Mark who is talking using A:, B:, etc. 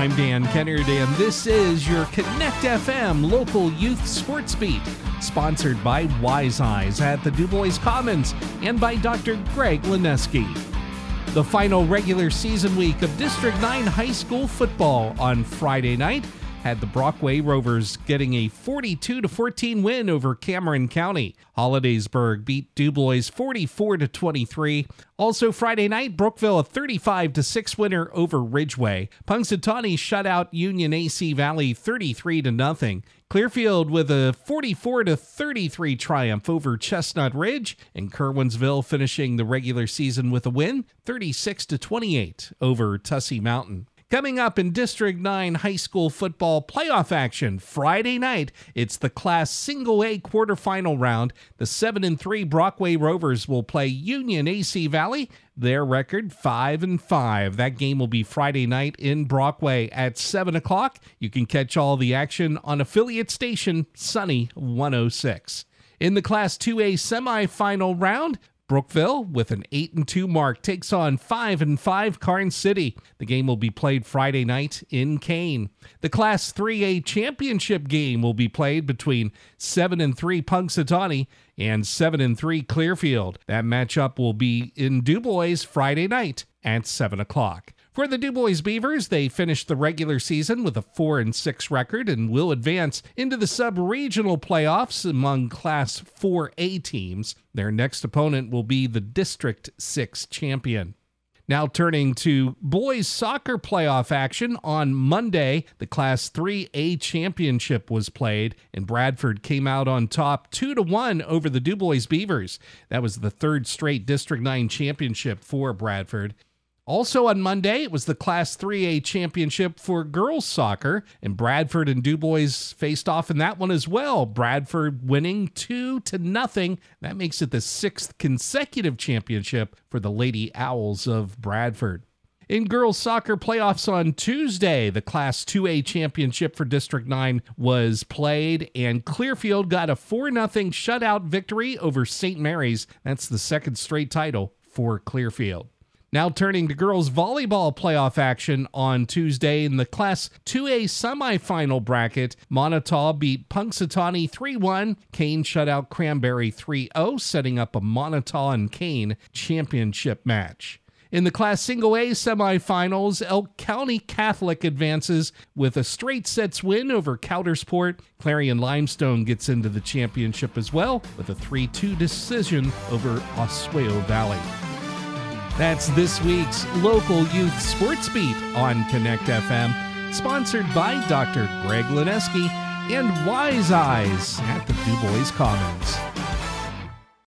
A: I'm Dan Kennard, and this is your Connect FM local youth sports beat, sponsored by Wise Eyes at the Dubois Commons and by Dr. Greg Lineski. The final regular season week of District 9 high school football on Friday night had the Brockway Rovers getting a 42 14 win over Cameron County. Hollidaysburg beat Dubois 44 23. Also Friday night, Brookville a 35 6 winner over Ridgway. Punxsutawney shut out Union AC Valley 33 0. Clearfield with a 44 33 triumph over Chestnut Ridge, and Curwensville finishing the regular season with a win 36 28 over Tussey Mountain. Coming up in District 9 high school football playoff action Friday night, it's the Class Single A quarterfinal round. The 7 and 3 Brockway Rovers will play Union AC Valley. Their record 5 and 5. That game will be Friday night in Brockway at 7 o'clock. You can catch all the action on affiliate station Sunny 106. In the Class 2A semifinal round, Brookville, with an 8 and 2 mark, takes on 5 and 5 Karns City. The game will be played Friday night in Kane. The Class 3A championship game will be played between 7 and 3 Punxsutawney and 7 and 3 Clearfield. That matchup will be in Dubois Friday night at 7 o'clock. For the Dubois Beavers, they finished the regular season with a 4 and 6 record and will advance into the sub-regional playoffs among Class 4A teams. Their next opponent will be the District 6 champion. Now turning to boys soccer playoff action on Monday, the Class 3A championship was played and Bradford came out on top 2 to 1 over the Dubois Beavers. That was the third straight District 9 championship for Bradford. Also on Monday, it was the Class 3A championship for girls soccer, and Bradford and Dubois faced off in that one as well. Bradford winning two to nothing. That makes it the sixth consecutive championship for the Lady Owls of Bradford. In girls soccer playoffs on Tuesday, the Class 2A championship for District 9 was played, and Clearfield got a 4 0 shutout victory over St. Mary's. That's the second straight title for Clearfield. Now turning to girls volleyball playoff action on Tuesday in the Class 2A semifinal bracket, Moniteau beat Punxsutawney 3-1. Kane shut out Cranberry 3-0, setting up a Moniteau and Kane championship match. In the Class Single A semifinals, Elk County Catholic advances with a straight sets win over Coudersport. Clarion Limestone gets into the championship as well with a 3 2 decision over Oswayo Valley. That's this week's local youth sports beat on Connect FM, sponsored by Dr. Greg Lineski and Wise Eyes at the Dubois Commons.